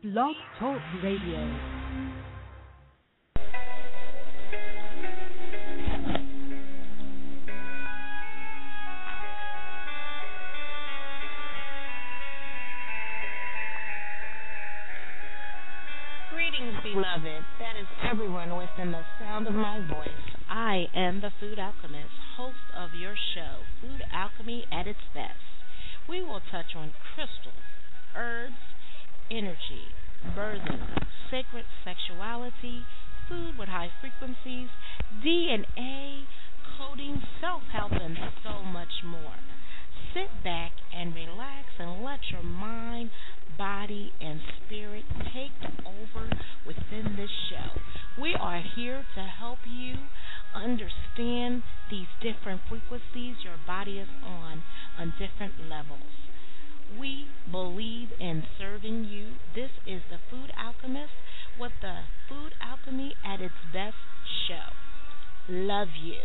Blog Talk Radio. Greetings, beloved. That is everyone within the sound of my voice. I am the Food Alchemist, host of your show, Food Alchemy at its best. We will touch on crystals, herbs, energy, birthing, sacred sexuality, food with high frequencies, DNA, coding, self help, and so much more. Sit back and relax and let your mind, body, and spirit take over within this show. We are here to help you understand these different frequencies your body is on on different levels. We believe in serving you. This is the Food Alchemist with the Food Alchemy at its best show. Love you.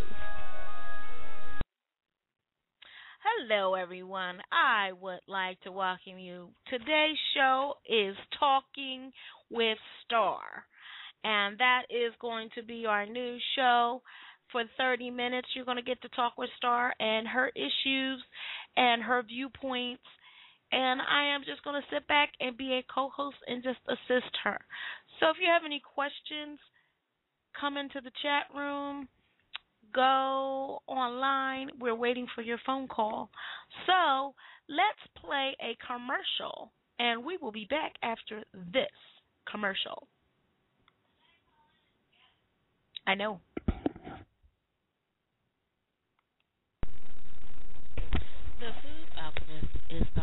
Hello, everyone. I would like to welcome you. Today's show is Talking with Star, and that is going to be our new show. For 30 minutes, you're going to get to talk with Star and her issues and her viewpoints. And I am just going to sit back and be a co host and just assist her. So if you have any questions, come into the chat room go online. We're waiting for your phone call. So let's play a commercial, and we will be back after this commercial. I know. The Food Alchemist is the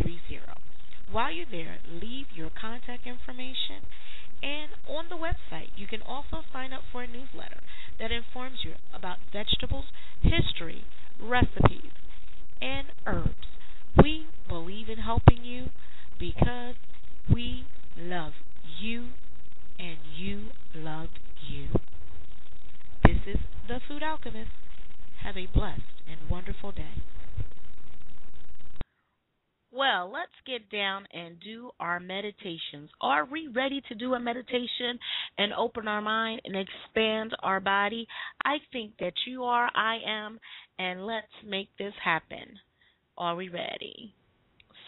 While you're there, leave your contact information and on the website, you can also sign up for a newsletter that informs you about vegetables, history, recipes, and herbs. We believe in helping you because we love you and you love you. This is the Food Alchemist. Have a blessed and wonderful day. Well, let's get down and do our meditations. Are we ready to do a meditation and open our mind and expand our body? I think that you are, I am, and let's make this happen. Are we ready?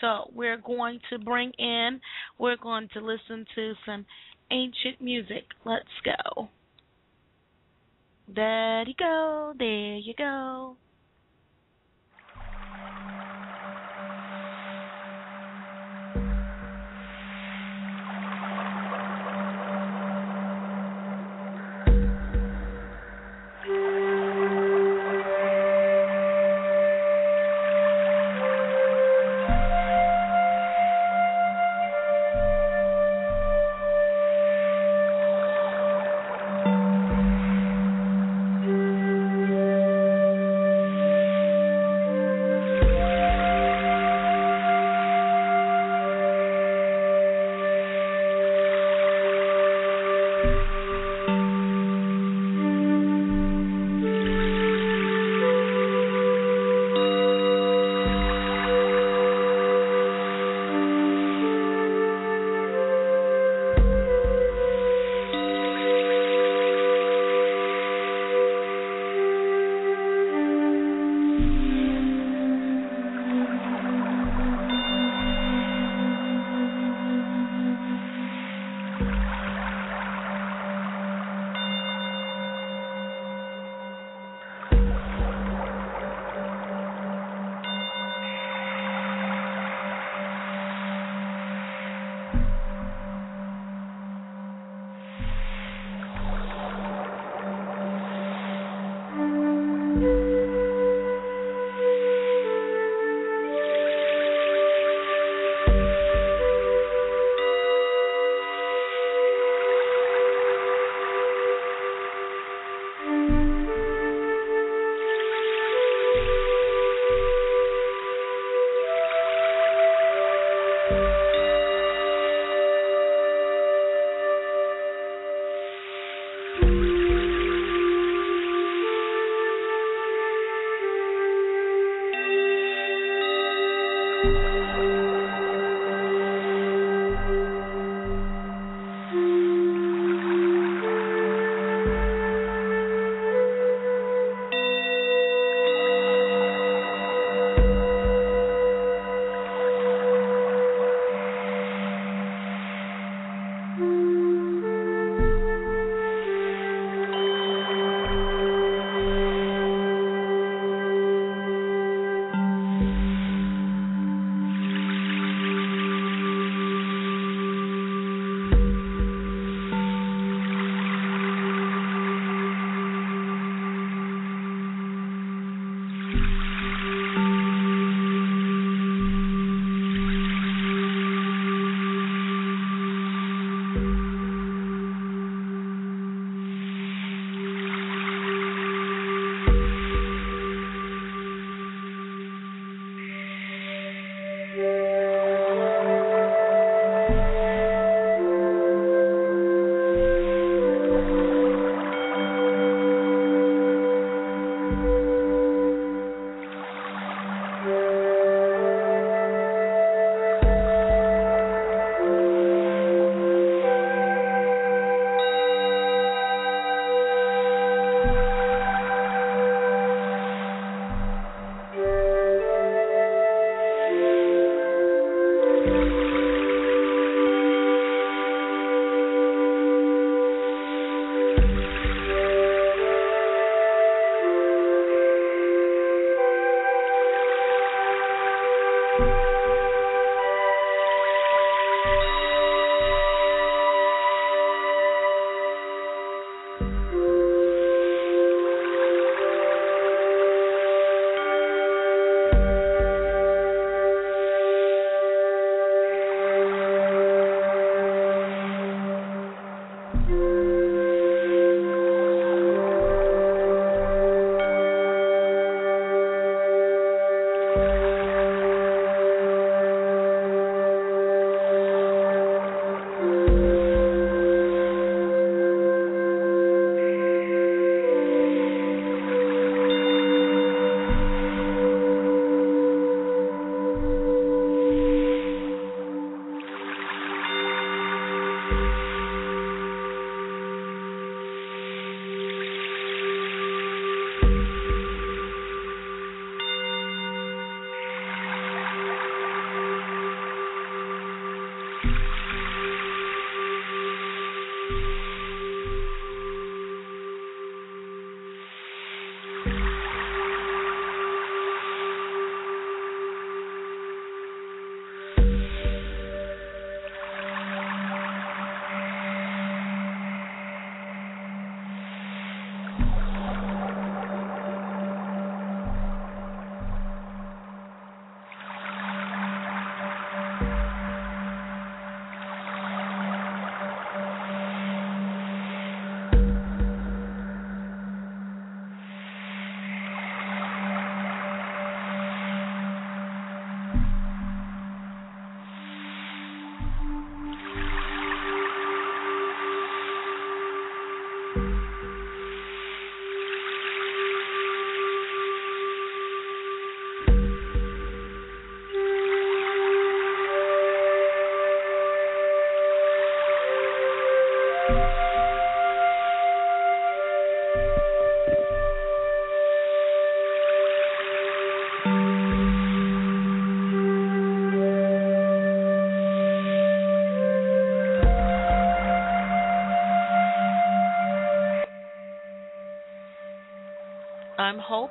So, we're going to bring in, we're going to listen to some ancient music. Let's go. There you go, there you go.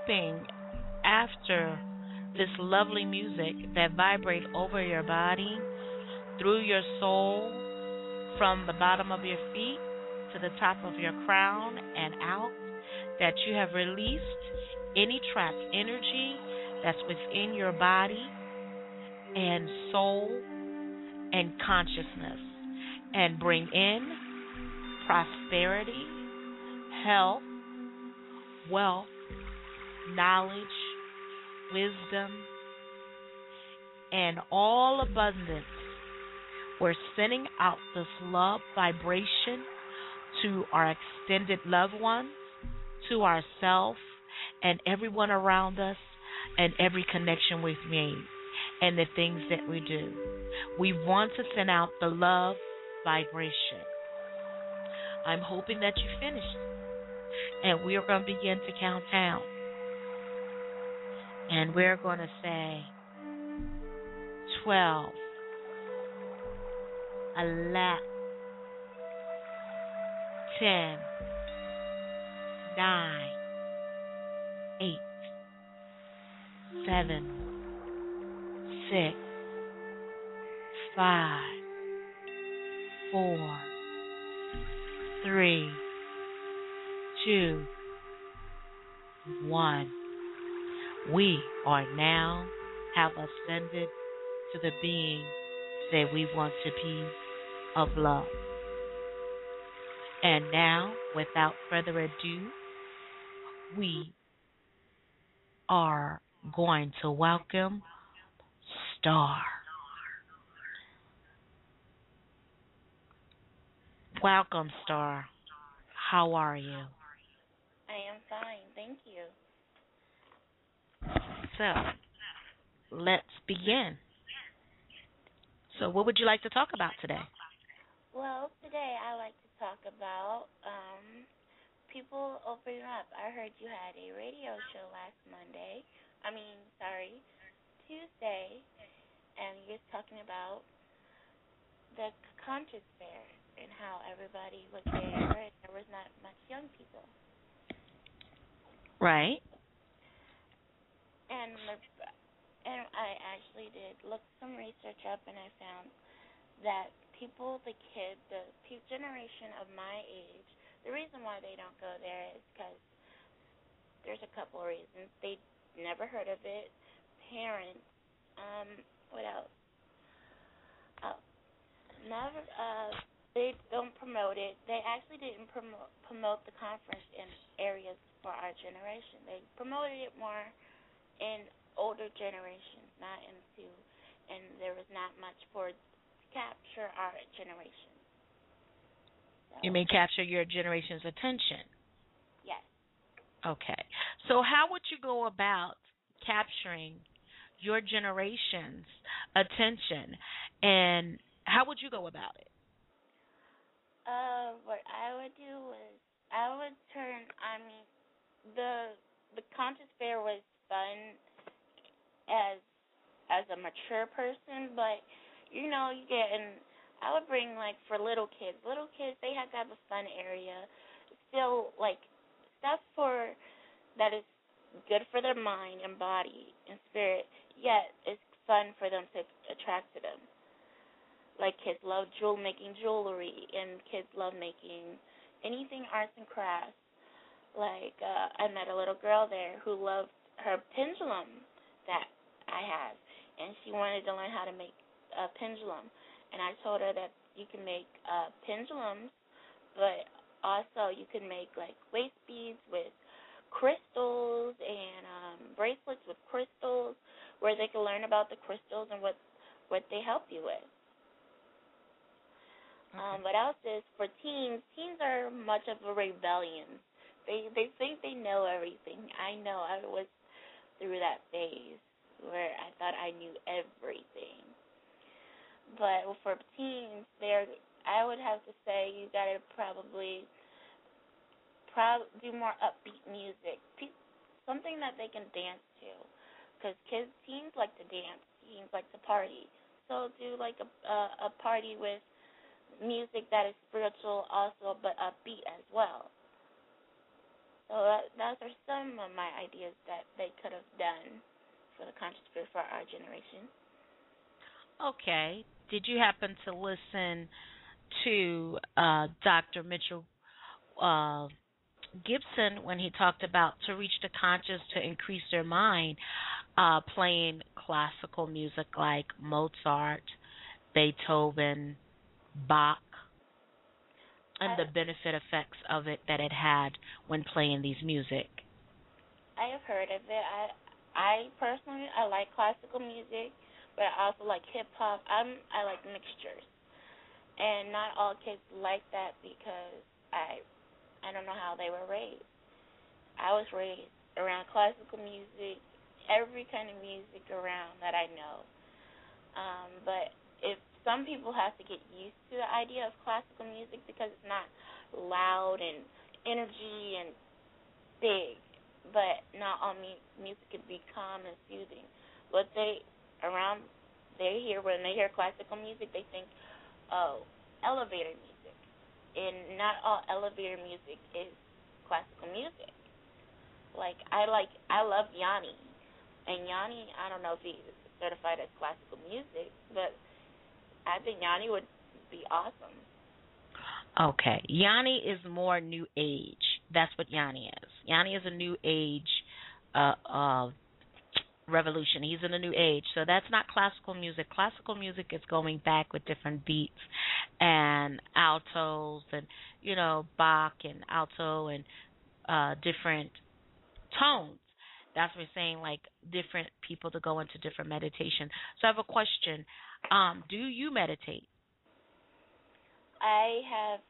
Hoping after this lovely music that vibrates over your body, through your soul, from the bottom of your feet to the top of your crown and out, that you have released any trapped energy that's within your body and soul and consciousness and bring in prosperity, health, wealth, knowledge, wisdom, and all abundance. We're sending out this love vibration to our extended loved ones, to ourselves, and everyone around us, and every connection we've made, and the things that we do. We want to send out the love vibration. I'm hoping that you finished. And we are going to begin to count down. And we're going to say 12, 11, 10, 9, 8, 7, 6, 5, 4, 3, 2, 1. We are now have ascended to the being that we want to be of love. And now, without further ado, we are going to welcome Star. Welcome, Star. How are you? I am fine, thank you. So, let's begin. So, what would you like to talk about today? Well, today I like to talk about um people opening up. I heard you had a radio show last Monday. I mean, sorry, Tuesday, and you're talking about the conscious fair and how everybody was there and there was not much young people. Right. And the, and I actually did look some research up and I found that people, the kids, the generation of my age, the reason why they don't go there is because there's a couple of reasons. They never heard of it. Parents, um, what else? Uh, never, uh, they don't promote it. They actually didn't promote promote the conference in areas for our generation. They promoted it more in older generations, not into, and there was not much for capture our generation. So, You mean capture your generation's attention? yes? Okay. So, how would you go about capturing your generation's attention, and how would you go about it? Uh, what I would do was I would turn. I mean, the the conscious fair was fun as as a mature person, but you know, you get and I would bring like for little kids. Little kids, they have to have a fun area. Still like stuff for that is good for their mind and body and spirit. Yet it's fun for them to attract to them. Like kids love jewel making jewelry, and kids love making anything arts and crafts. Like uh, I met a little girl there who loved her pendulum that I have, and she wanted to learn how to make a pendulum. And I told her that you can make uh, pendulums, but also you can make like waist beads with crystals and um, bracelets with crystals, where they can learn about the crystals and what what they help you with. Um, what else is for teens? Teens are much of a rebellion. They they think they know everything. I know. I was through that phase where I thought I knew everything. But for teens, they're I would have to say you gotta probably prob do more upbeat music, Pe- something that they can dance to, because kids teens like to dance, teens like to party. So do like a a, a party with music that is spiritual also but upbeat as well. So that, those are some of my ideas that they could have done for the conscious spirit for our generation. Okay. Did you happen to listen to uh, Dr. Mitchell uh, Gibson when he talked about to reach the conscious to increase their mind, uh, playing classical music like Mozart, Beethoven, Bach, and the benefit effects of it that it had when playing these music. I have heard of it. I I personally I like classical music, but I also like hip hop. I'm I like mixtures, and not all kids like that because I I don't know how they were raised. I was raised around classical music, every kind of music around that I know. Um, but if some people have to get used to the idea of classical music because it's not loud and energy and big, but not all mu- music can be calm and soothing. What they around they hear when they hear classical music, they think, oh, elevator music, and not all elevator music is classical music. Like I like I love Yanni, and Yanni I don't know if he's certified as classical music, but I think Yanni would be awesome. Okay. Yanni is more new age. That's what Yanni is. Yanni is a new age uh uh revolution. He's in a new age. So that's not classical music. Classical music is going back with different beats and altos and you know, Bach and alto and uh different tones. That's what we're saying, like different people to go into different meditation. So I have a question. Um, do you meditate? I have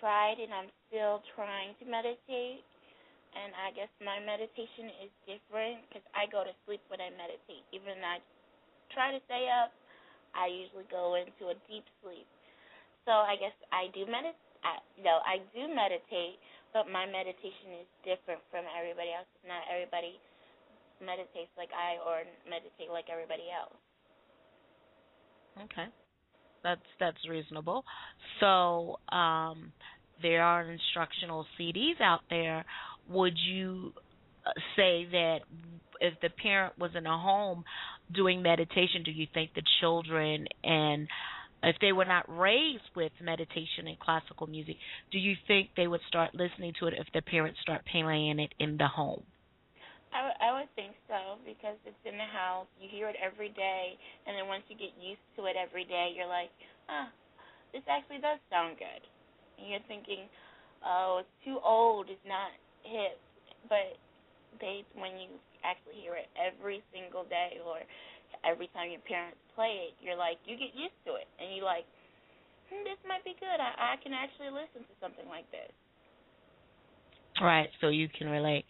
tried and I'm still trying to meditate. And I guess my meditation is different because I go to sleep when I meditate. Even though I try to stay up, I usually go into a deep sleep. So I guess I do meditate. Know, I do meditate, but my meditation is different from everybody else. Not everybody meditates like I or meditate like everybody else. Okay. That's that's reasonable. So, um there are instructional CDs out there. Would you uh, say that if the parent was in a home doing meditation, do you think the children and if they were not raised with meditation and classical music, do you think they would start listening to it if the parents start playing it in the home? I, I would think so because it's in the house. You hear it every day, and then once you get used to it every day, you're like, huh, this actually does sound good. And you're thinking, oh, it's too old, it's not hip. But they, when you actually hear it every single day, or every time your parents play it, you're like, you get used to it, and you're like, hmm, this might be good. I, I can actually listen to something like this. Right, so you can relate.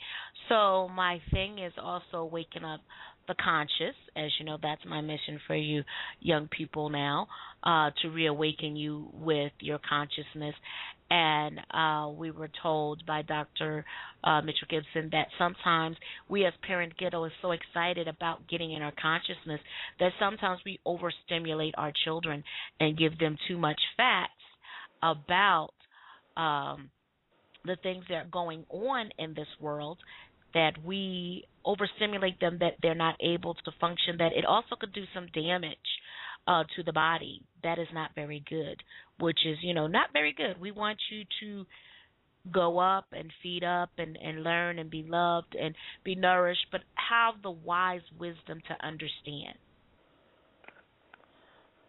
So my thing is also waking up the conscious, as you know, that's my mission for you young people now, uh, to reawaken you with your consciousness. And uh, we were told by Dr. Uh, Mitchell Gibson that sometimes we as parent ghetto is so excited about getting in our consciousness that sometimes we overstimulate our children and give them too much facts about um, the things that are going on in this world that we overstimulate them that they're not able to function that it also could do some damage uh to the body. That is not very good which is you know not very good. We want you to go up and feed up and and learn and be loved and be nourished but have the wise wisdom to understand.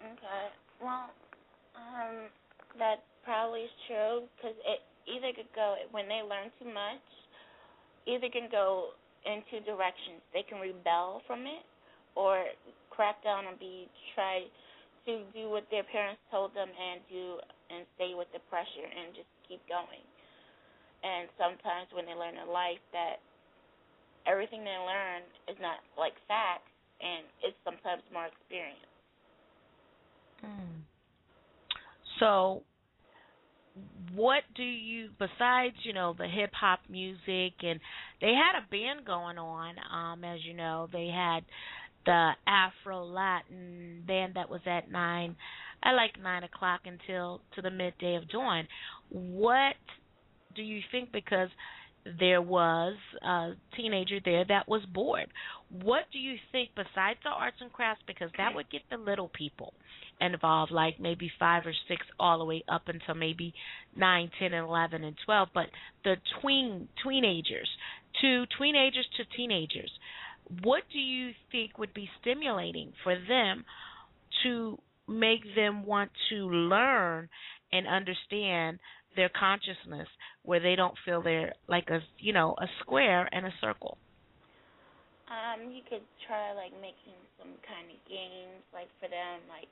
Okay. Well um that probably is true because it either could go when they learn too much, either can go in two directions. They can rebel from it or crack down and be try to do what their parents told them and do and stay with the pressure and just keep going. And sometimes when they learn in life that everything they learn is not like facts and it's sometimes more experience. Mm. So what do you besides you know the hip hop music and they had a band going on um as you know they had the afro latin band that was at nine i like nine o'clock until to the midday of dawn. What do you think because there was a teenager there that was bored. What do you think besides the arts and crafts because that would get the little people involved like maybe 5 or 6 all the way up until maybe nine, ten, and 11 and 12 but the tween teenagers to teenagers to teenagers what do you think would be stimulating for them to make them want to learn and understand their consciousness where they don't feel they're like a you know a square and a circle? Um you could try like making some kind of games like for them like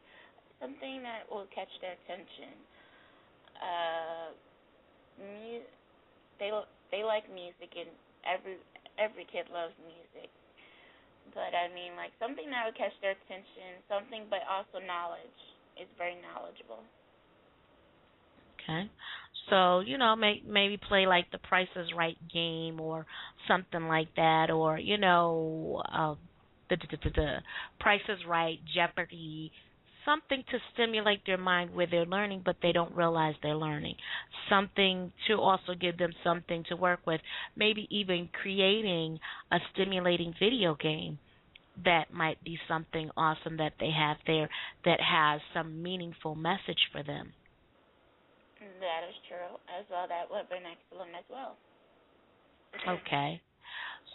something that will catch their attention. Uh mu- they they like music and every every kid loves music. But I mean, like something that would catch their attention, something, but also knowledge is very knowledgeable. Okay, so you know, may, maybe play like the Price is Right game or something like that, or you know, uh, the, the, the, the Price is Right, Jeopardy, something to stimulate their mind where they're learning, but they don't realize they're learning. Something to also give them something to work with. Maybe even creating a stimulating video game that might be something awesome that they have there that has some meaningful message for them. That is true. As well, that would be excellent as well. Okay.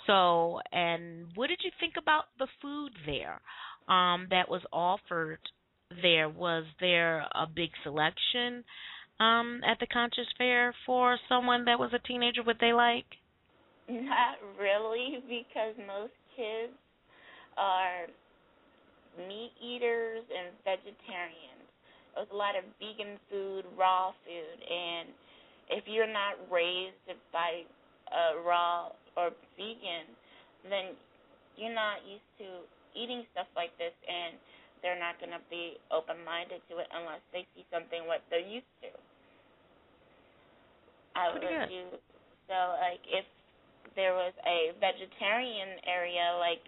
So, and what did you think about the food there um, that was offered there? Was there a big selection um, at the Conscious Fair for someone that was a teenager? Would they like? Not really, because most kids are meat eaters and vegetarians. There's a lot of vegan food, raw food, and if you're not raised by uh, raw or vegan, then you're not used to eating stuff like this, and they're not going to be open-minded to it unless they see something what they're used to. I would do so. Like if there was a vegetarian area, like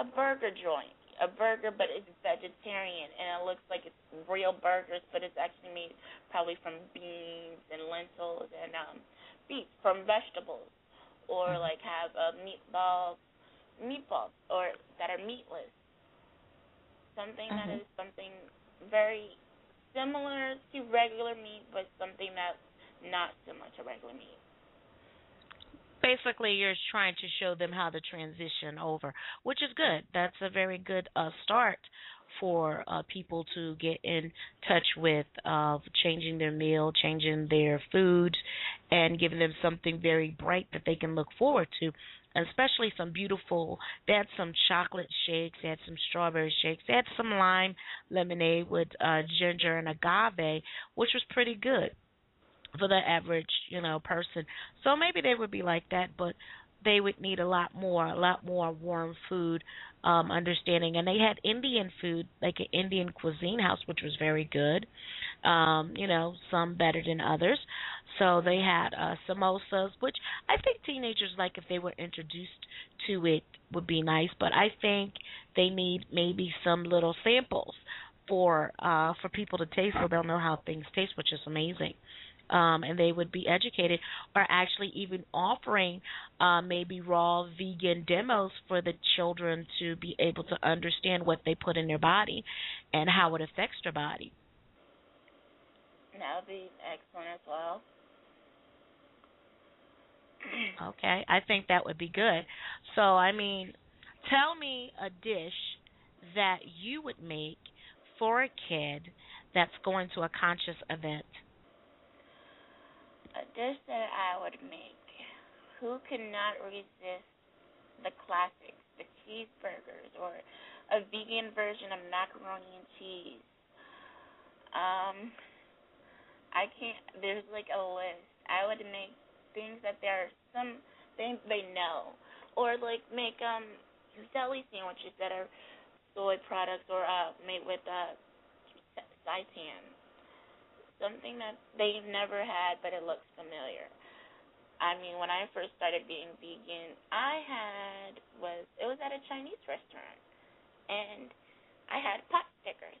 a burger joint, a burger, but it's vegetarian, and it looks like it's real burgers, but it's actually made probably from beans and lentils and um beef from vegetables, or mm-hmm. like have uh, meatballs, meatballs, or that are meatless. Something mm-hmm. that is something very similar to regular meat, but something that's not similar to regular meat basically you're trying to show them how to transition over, which is good. That's a very good uh, start for uh, people to get in touch with uh, changing their meal, changing their foods, and giving them something very bright that they can look forward to. Especially some beautiful. They had some chocolate shakes. They had some strawberry shakes. They had some lime lemonade with uh, ginger and agave, which was pretty good for the average, you know, person. So maybe they would be like that, but they would need a lot more, a lot more warm food um understanding. And they had Indian food, like an Indian cuisine house, which was very good. Um, you know, some better than others. So they had uh samosas, which I think teenagers like if they were introduced to it would be nice, but I think they need maybe some little samples for uh for people to taste so they'll know how things taste, which is amazing um, and they would be educated, or actually even offering uh, maybe raw vegan demos for the children to be able to understand what they put in their body and how it affects their body. That would be excellent as well. Okay, I think that would be good. So, I mean, tell me a dish that you would make for a kid that's going to a conscious event a dish that I would make. Who cannot resist the classics, the cheeseburgers, or a vegan version of macaroni and cheese? Um, I can't. There's like a list. I would make things that there are some things they know, or like make um deli sandwiches that are soy products or uh made with uh seitan something that they've never had, but it looks familiar. I mean, when I first started being vegan, I had was it was at a Chinese restaurant, and I had pot stickers,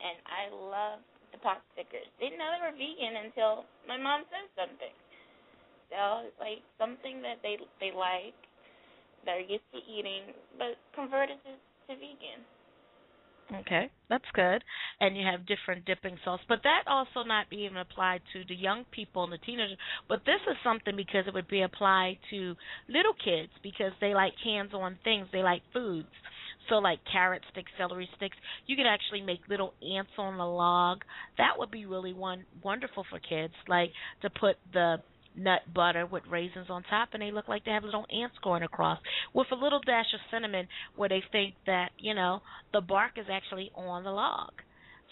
and I loved the pot stickers. Didn't know they were vegan until my mom said something. So like something that they they like, they're used to eating, but converted to, to vegan. Okay, that's good. And you have different dipping sauce, but that also not even applied to the young people and the teenagers. But this is something because it would be applied to little kids because they like hands-on things. They like foods. So like carrot sticks, celery sticks, you could actually make little ants on the log. That would be really one wonderful for kids. Like to put the nut butter with raisins on top and they look like they have little ants going across with a little dash of cinnamon where they think that you know the bark is actually on the log.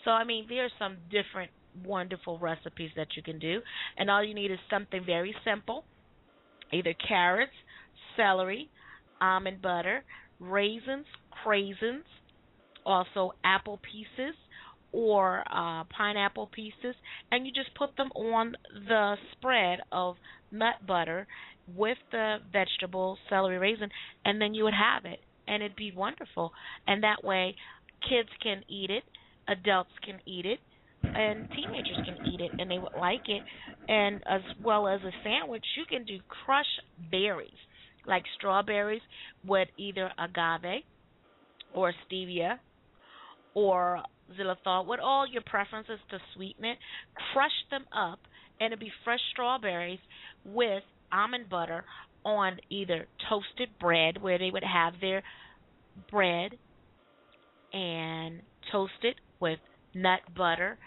So i mean there's some different wonderful recipes that you can do. And all you need is something very simple either carrots celery almond butter raisins craisins also apple pieces or uh, pineapple pieces, and you just put them on the spread of nut butter with the vegetable celery raisin, and then you would have it, and it'd be wonderful. And that way, kids can eat it, adults can eat it, and teenagers can eat it, and they would like it. And as well as a sandwich, you can do crushed berries, like strawberries with either agave or stevia or xylitol, with all your preferences to sweeten it, crush them up, and it'd be fresh strawberries with almond butter on either toasted bread, where they would have their bread and toast it with nut butter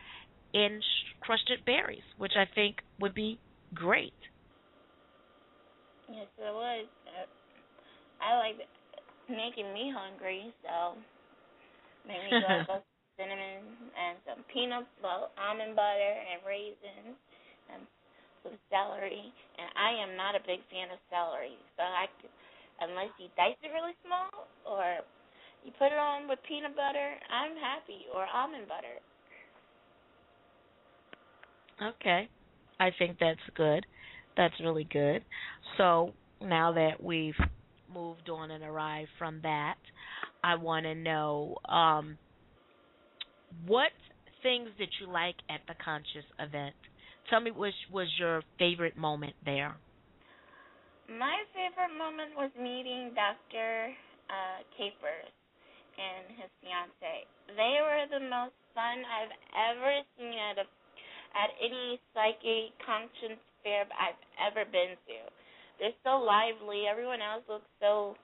and crushed berries, which I think would be great. Yes, it was. I like making me hungry, so make me go cinnamon and some peanut well, almond butter and raisins and some celery. And I am not a big fan of celery, so I could, unless you dice it really small or you put it on with peanut butter, I'm happy or almond butter. Okay. I think that's good. That's really good. So now that we've moved on and arrived from that, I want to know um, what things did you like at the conscious event? Tell me which was your favorite moment there. My favorite moment was meeting Dr. Uh, Capers and his fiance. They were the most fun I've ever seen at a at any psychic conscience fair I've ever been to. They're so lively. Everyone else looks so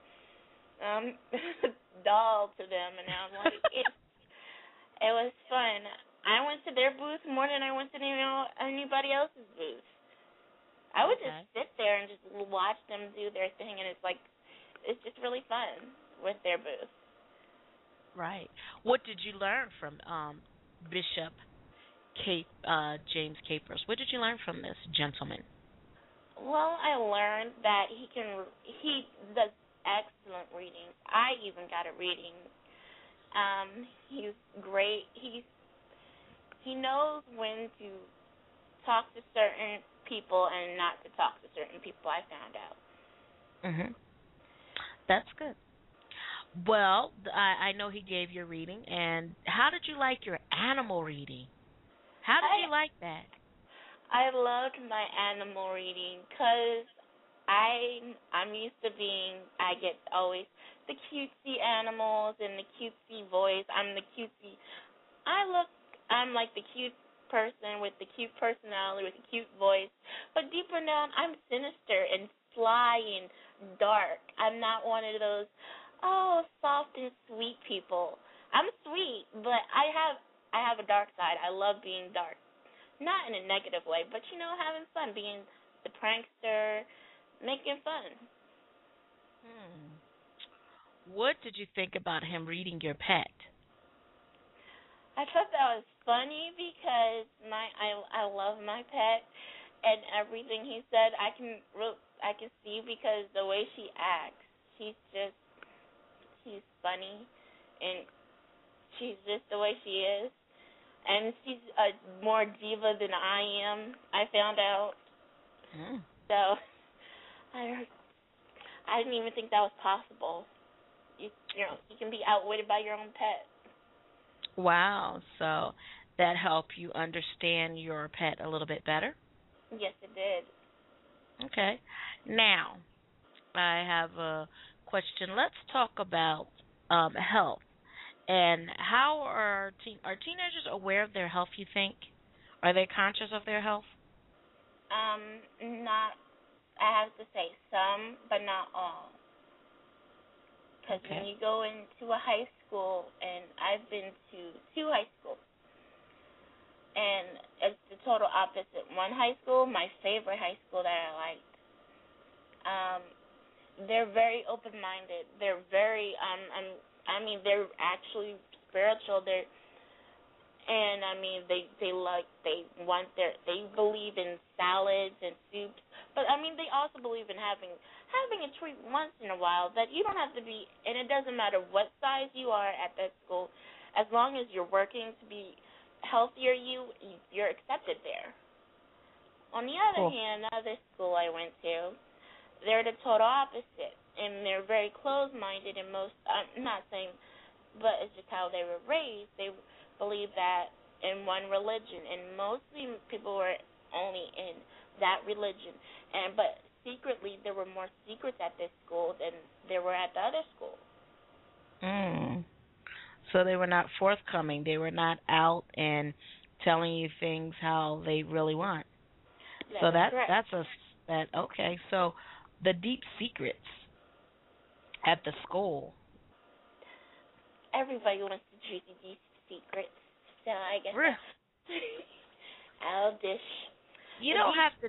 um dull to them, and I'm like, it's it was fun. I went to their booth more than I went to know, anybody else's booth. I would okay. just sit there and just watch them do their thing, and it's like it's just really fun with their booth. Right. What did you learn from um, Bishop Cape uh, James Capers? What did you learn from this gentleman? Well, I learned that he can he does excellent readings. I even got a reading um, he's great. He's he knows when to talk to certain people and not to talk to certain people. I found out. Mhm. That's good. Well, I, I know he gave you a reading, and how did you like your animal reading? How did I, you like that? I loved my animal reading because I I'm used to being I get always the cutesy animals and the cutesy voice. I'm the cutesy. I look. I'm like the cute person with the cute personality with the cute voice, but deeper down, I'm sinister and sly and dark. I'm not one of those oh soft and sweet people. I'm sweet, but I have I have a dark side. I love being dark, not in a negative way, but you know, having fun, being the prankster, making fun. Hmm. What did you think about him reading your pet? I thought that was funny because my I I love my pet and everything he said I can I can see because the way she acts she's just she's funny and she's just the way she is and she's a more diva than I am I found out mm. so I I didn't even think that was possible you you know you can be outwitted by your own pet. Wow. So that helped you understand your pet a little bit better? Yes, it did. Okay. Now, I have a question. Let's talk about um, health and how are teen- are teenagers aware of their health? You think? Are they conscious of their health? Um, not. I have to say some, but not all. Because Okay. when you go into a high school, and I've been to two high schools, and it's the total opposite. One high school, my favorite high school that I liked. Um, they're very open-minded. They're very um, um I mean they're actually spiritual. They're and I mean they they like they want their they believe in salads and soups. But I mean they also believe in having having a treat once in a while that you don't have to be and it doesn't matter what size you are at that school as long as you're working to be healthier you you're accepted there. On the other Cool. hand, another school I went to, they're the total opposite, and they're very closed-minded. And most, I'm not saying, but it's just how they were raised. They believe that in one religion, and mostly people were only in that religion. And but secretly, there were more secrets at this school than there were at the other school. Mm. So they were not forthcoming. They were not out and telling you things how they really want. so is that correct. that's a that okay. So the deep secrets at the school. everybody wants to juicy these deep secrets. So I guess? I'll dish. You don't have to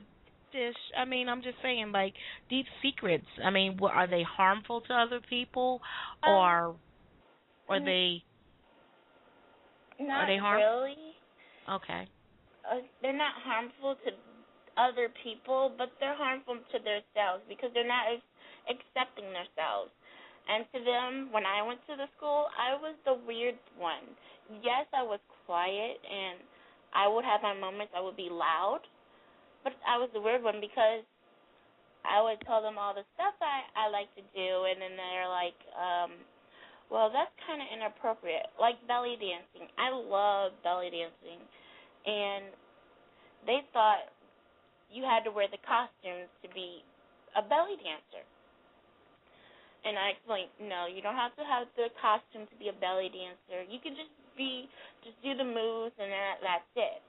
dish. I mean, I'm just saying, like deep secrets. I mean, what, are they harmful to other people, Um, or are mm, they Not they harm- really. okay? uh, they're not harmful to other people, but they're harmful to themselves because they're not ex- accepting themselves. And to them, when I went to the school, I was the weird one. Yes, I was quiet and I would have my moments. I would be loud, but I was the weird one because I would tell them all the stuff I I like to do, and then they're like, um, "Well, that's kind of inappropriate." Like belly dancing. I love belly dancing and they thought you had to wear the costumes to be a belly dancer. And I explained, no, you don't have to have the costume to be a belly dancer. You can just be, just do the moves, and that, that's it.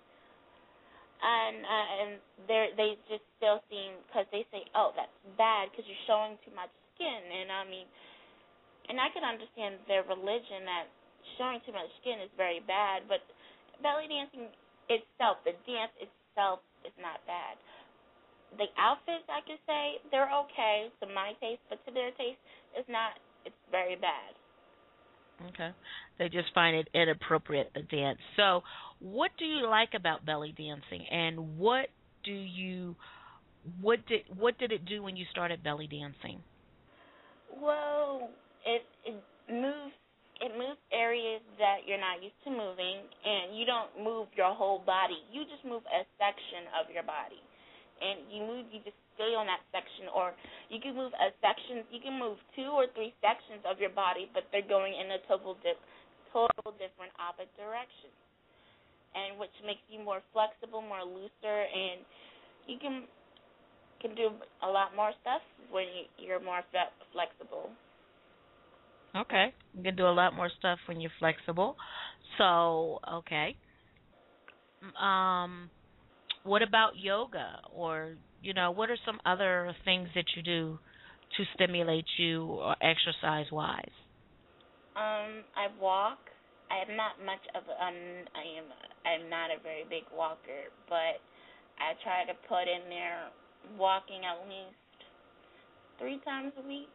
And uh, and they they just still seem because they say, oh, that's bad because you're showing too much skin. And I mean, and I can understand their religion that showing too much skin is very bad, but belly dancing itself, the dance itself is not bad. The outfits, I could say, they're okay to my taste, but to their taste, it's not. It's very bad. Okay. They just find it inappropriate to dance. So, what do you like about belly dancing and what do you what did what did it do when you started belly dancing? Well, it it moves it moves areas that you're not used to moving, and you don't move your whole body. You just move a section of your body, and you move. You just stay on that section, or you can move a section. You can move two or three sections of your body, but they're going in a total dip, total different opposite directions, and which makes you more flexible, more looser, and you can can do a lot more stuff when you, you're more flexible. Okay. You can do a lot more stuff when you're flexible. So, okay. Um what about yoga or you know, what are some other things that you do to stimulate you or exercise wise? Um, I walk. I am not much of um, I am I'm not a very big walker, but I try to put in there walking at least three times a week.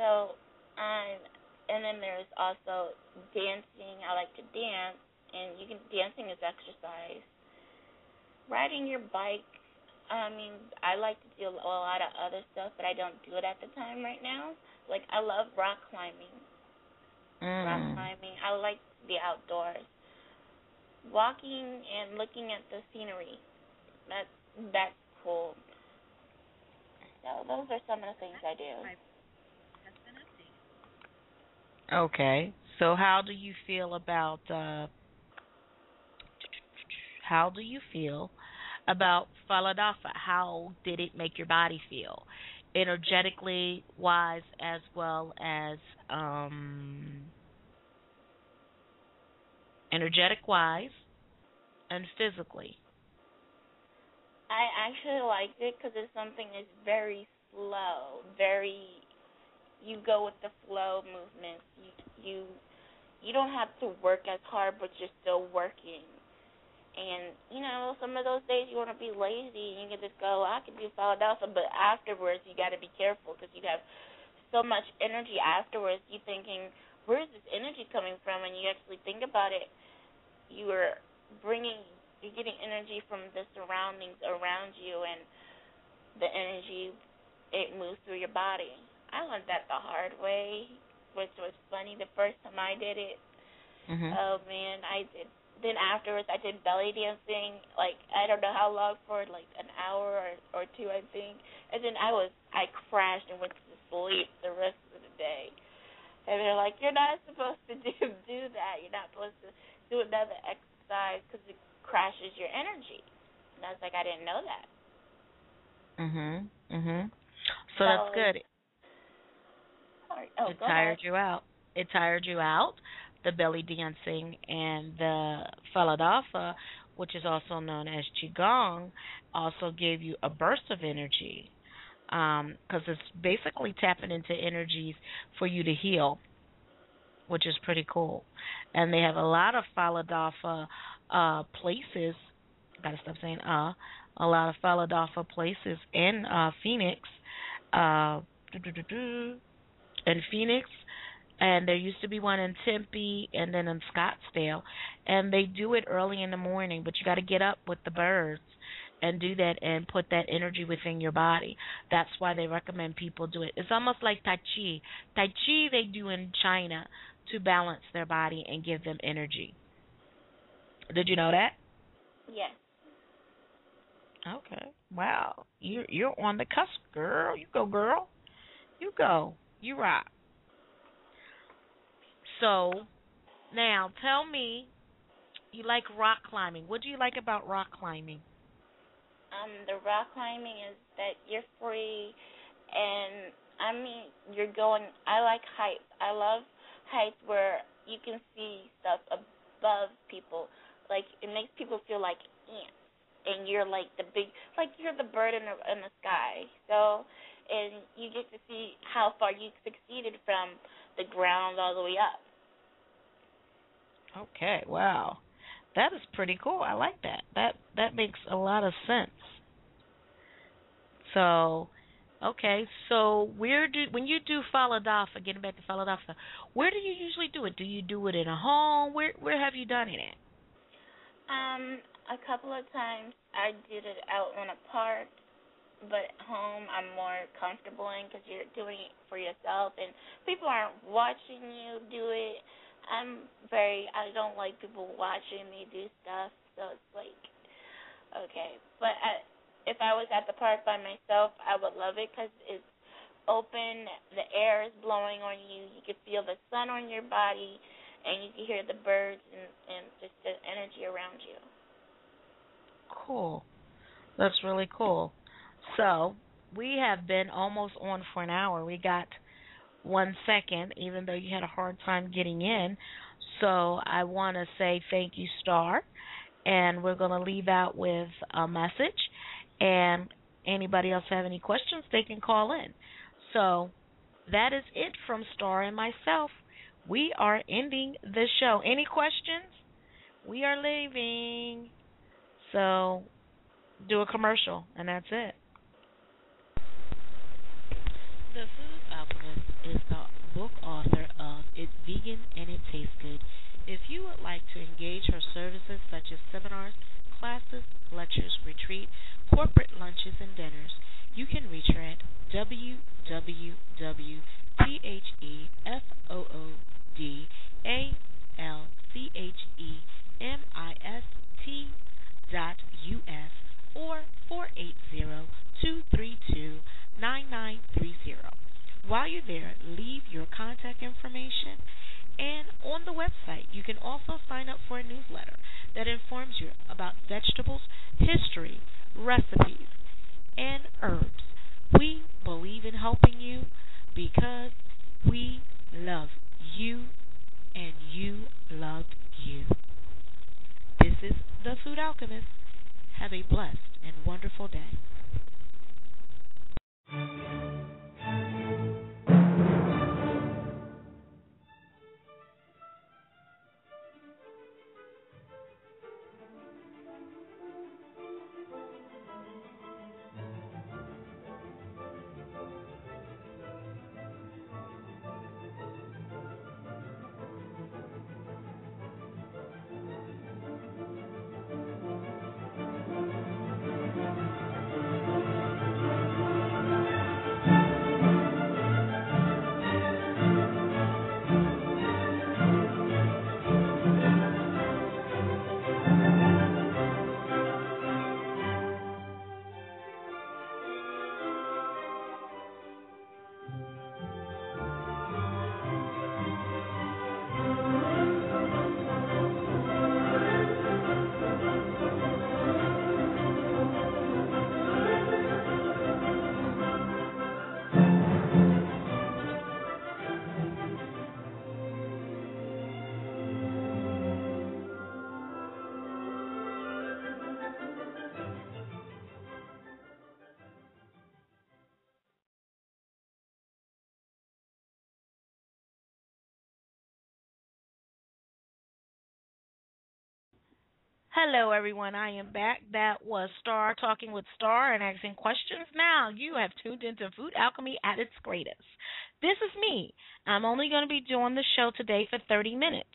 So, um, and then there's also dancing. I like to dance, and you can dancing is exercise. Riding your bike. I mean, I like to do a lot of other stuff, but I don't do it at the time right now. Like I love rock climbing rock Mm. climbing. I like the outdoors. Walking and looking at the scenery. That's that's cool. So those are some of the things I do. Okay. So how do you feel about uh how do you feel about Falun Dafa. How did it make your body feel? Energetically wise as well as um energetic wise and physically. I actually liked it because it's something that's very slow, very. You go with the flow movements. You you you don't have to work as hard, but you're still working. And you know, some of those days you want to be lazy, and you can just go, I can do Falun Dafa, but afterwards you got to be careful because you have so much energy afterwards. You thinking, where's this energy coming from? And you actually think about it, you are bringing, you're getting energy from the surroundings around you, and the energy it moves through your body. I learned that the hard way, which was funny the first time I did it. Mm-hmm. Oh man, I did then afterwards I did belly dancing like I don't know how long for like an hour or or two I think and then I was I crashed and went to sleep the rest of the day and they're like you're not supposed to do do that you're not supposed to do another exercise because it crashes your energy. And I was like I didn't know that. Mhm mhm so, So- that's good Sorry. oh it go tired ahead. you out. It tired you out. The belly dancing and the falun dafa which is also known as qigong also gave you a burst of energy because it's basically tapping into energies for you to heal which is pretty cool and they have a lot of falun dafa uh places gotta stop saying uh a lot of falun dafa places in uh phoenix uh in Phoenix, and there used to be one in Tempe and then in Scottsdale, and they do it early in the morning. But you got to get up with the birds and do that and put that energy within your body. That's why they recommend people do it. It's almost like Tai Chi. Tai Chi they do in China to balance their body and give them energy. Did you know that? yes Okay. Wow. You're you're on the cusp, girl. You go, girl. You go. You rock. So now tell me you like rock climbing. What do you like about rock climbing? um the rock climbing is that you're free and I mean you're going I like heights. I love heights where you can see stuff above people. Like it makes people feel like ants and you're like the big like you're the bird in the in the sky. So and you get to see how far you succeeded from the ground all the way up. Okay, wow. That is pretty cool. I like that. That that makes a lot of sense. So, okay, so where do when you do falun dafa, getting back to falun dafa, where do you usually do it? Do you do it in a home? Where where have you done it at? Um, a couple of times I did it out in a park, but at home I'm more comfortable in because you're doing it for yourself and people aren't watching you do it. I'm very I don't like people watching me do stuff, so it's like okay. But I, if I was at the park by myself, I would love it because it's open, the air is blowing on you, you can feel the sun on your body, and you can hear the birds and, and just the energy around you. Cool. That's really cool. So, we have been almost on for an hour. We got one second, even though you had a hard time getting in. So, I want to say thank you, Star. And we're going to leave out with a message. And anybody else have any questions, they can call in. So, that is it from Star and myself. We are ending the show. Any questions? We are leaving. So, do a commercial, and that's it. The Food Alchemist is the book author of It's Vegan and It Tastes Good. If you would like to engage her services such as seminars, classes, lectures, retreat, corporate lunches, and dinners, you can reach her at www.thefoodalchemist dot us or 480-232-9930. While you're there, leave your contact information and on the website you can also sign up for a newsletter that informs you about vegetables, history, recipes, and herbs. We believe in helping you because we love you and you love you. This is The Food Alchemist. Have a blessed and wonderful day. Hello, everyone. I am back. That was Star talking with Star and asking questions. Now you have tuned into Food Alchemy at its greatest. This is me. I'm only going to be doing the show today for 30 minutes.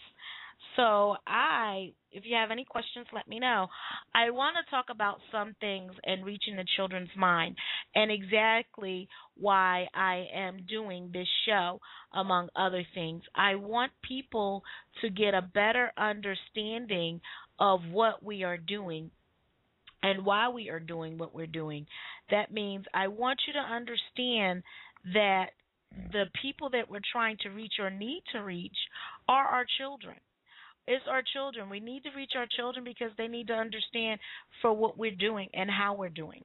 So I, if you have any questions, let me know. I want to talk about some things and reaching the children's mind and exactly why I am doing this show, among other things. I want people to get a better understanding of what we are doing and why we are doing what we're doing. That means I want you to understand that the people that we're trying to reach or need to reach are our children. It's our children. We need to reach our children because they need to understand for what we're doing and how we're doing.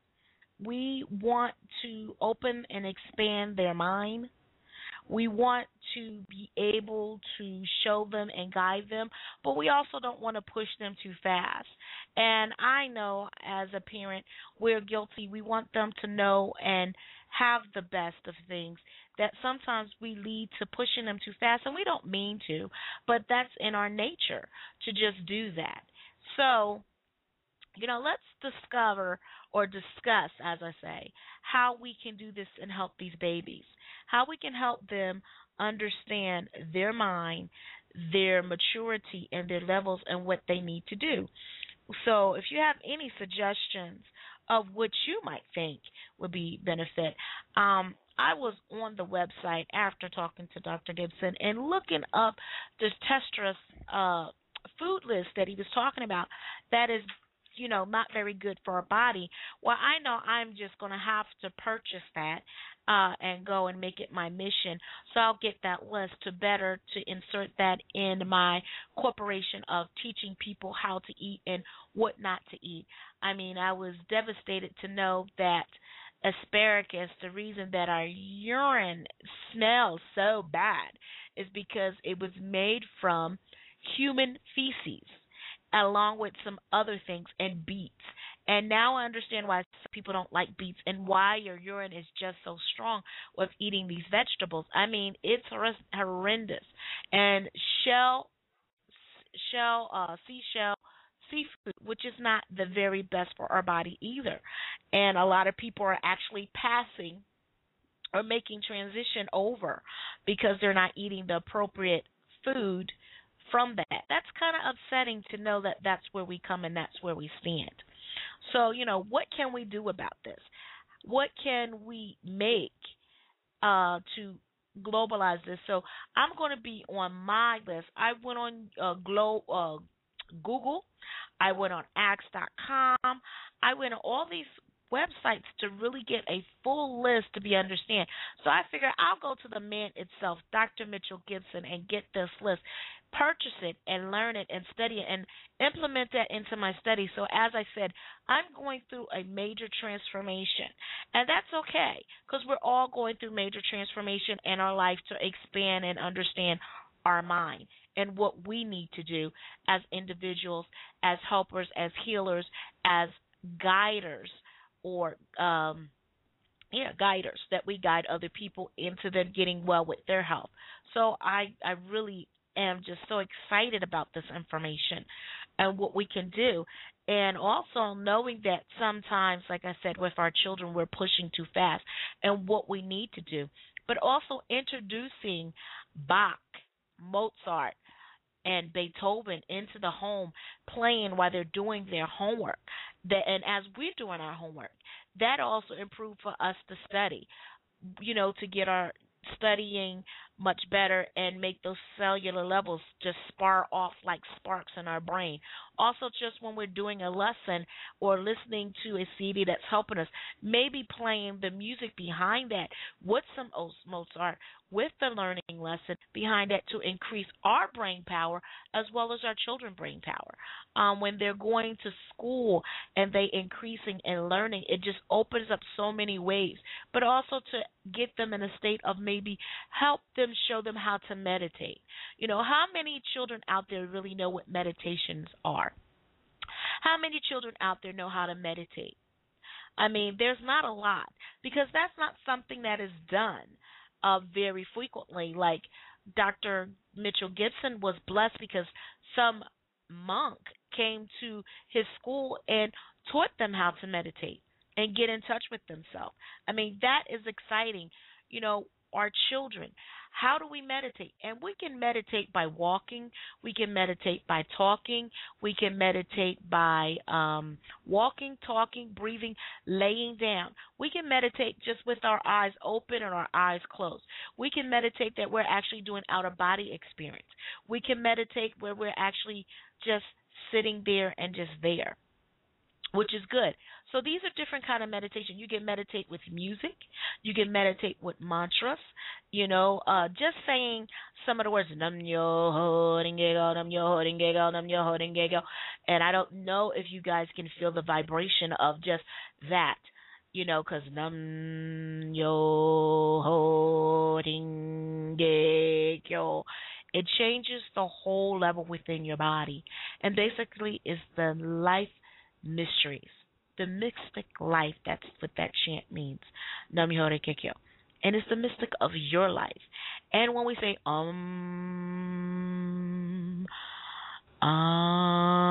We want to open and expand their mind we want to be able to show them and guide them, but we also don't want to push them too fast. And I know as a parent, we're guilty. We want them to know and have the best of things. That sometimes we lead to pushing them too fast, and we don't mean to, but that's in our nature to just do that. So, you know, let's discover or discuss, as I say, how we can do this and help these babies how we can help them understand their mind, their maturity, and their levels and what they need to do. So, if you have any suggestions of what you might think would be benefit, um, I was on the website after talking to Dr. Gibson and looking up this Testrus uh, food list that he was talking about. That is you know not very good for our body well i know i'm just going to have to purchase that uh, and go and make it my mission. So I'll get that list to better to insert that in my corporation of teaching people how to eat and what not to eat. I mean, I was devastated to know that asparagus, the reason that our urine smells so bad is because it was made from human feces along with some other things and beets. And now I understand why people don't like beets and why your urine is just so strong with eating these vegetables. I mean, it's horrendous. And shell, shell, uh, seashell seafood, which is not the very best for our body either. And a lot of people are actually passing or making transition over because they're not eating the appropriate food from that. That's kind of upsetting to know that that's where we come and that's where we stand. So, you know, what can we do about this? What can we make uh, to globalize this? So, I'm going to be on my list. I went on uh, Glo- uh, Google. I went on Axe.com. I went on all these websites to really get a full list to be understand. So I figured I'll go to the man itself, Dr. Mitchell Gibson, and get this list. Purchase it and learn it and study it and implement that into my study. So, as I said, I'm going through a major transformation, and that's okay because we're all going through major transformation in our life to expand and understand our mind and what we need to do as individuals, as helpers, as healers, as guiders, or um, yeah, guiders that we guide other people into them getting well with their health. So I I really am just so excited about this information and what we can do. And also knowing that sometimes, like I said, with our children, we're pushing too fast and what we need to do. But also introducing Bach, Mozart, and Beethoven into the home, playing while they're doing their homework. That and as we're doing our homework, that also improved for us to study. You know, to get our studying much better and make those cellular levels just spar off like sparks in our brain. Also, just when we're doing a lesson or listening to a CD that's helping us, maybe playing the music behind that with some Mozart, with the learning lesson behind that to increase our brain power as well as our children's brain power. Um, when they're going to school and they increasing and learning, it just opens up so many ways. But also to get them in a state of maybe help them show them how to meditate. You know, how many children out there really know what meditations are? How many children out there know how to meditate? I mean, there's not a lot because that's not something that is done uh, very frequently. Like Dr. Mitchell Gibson was blessed because some monk came to his school and taught them how to meditate and get in touch with themselves. I mean, that is exciting. You know, our children. How do we meditate? And we can meditate by walking. We can meditate by talking. We can meditate by um, walking, talking, breathing, laying down. We can meditate just with our eyes open and our eyes closed. We can meditate that we're actually doing out of body experience. We can meditate where we're actually just sitting there and just there which is good. So these are different kind of meditation. You can meditate with music. You can meditate with mantras. You know, uh, just saying some of the words nam yo holding nam yo holding nam yo holding and I don't know if you guys can feel the vibration of just that. You know, because nam yo holding it changes the whole level within your body, and basically is the life mysteries. The mystic life, that's what that chant means. Nam-myoho-renge-kyo. And it's the mystic of your life. And when we say um um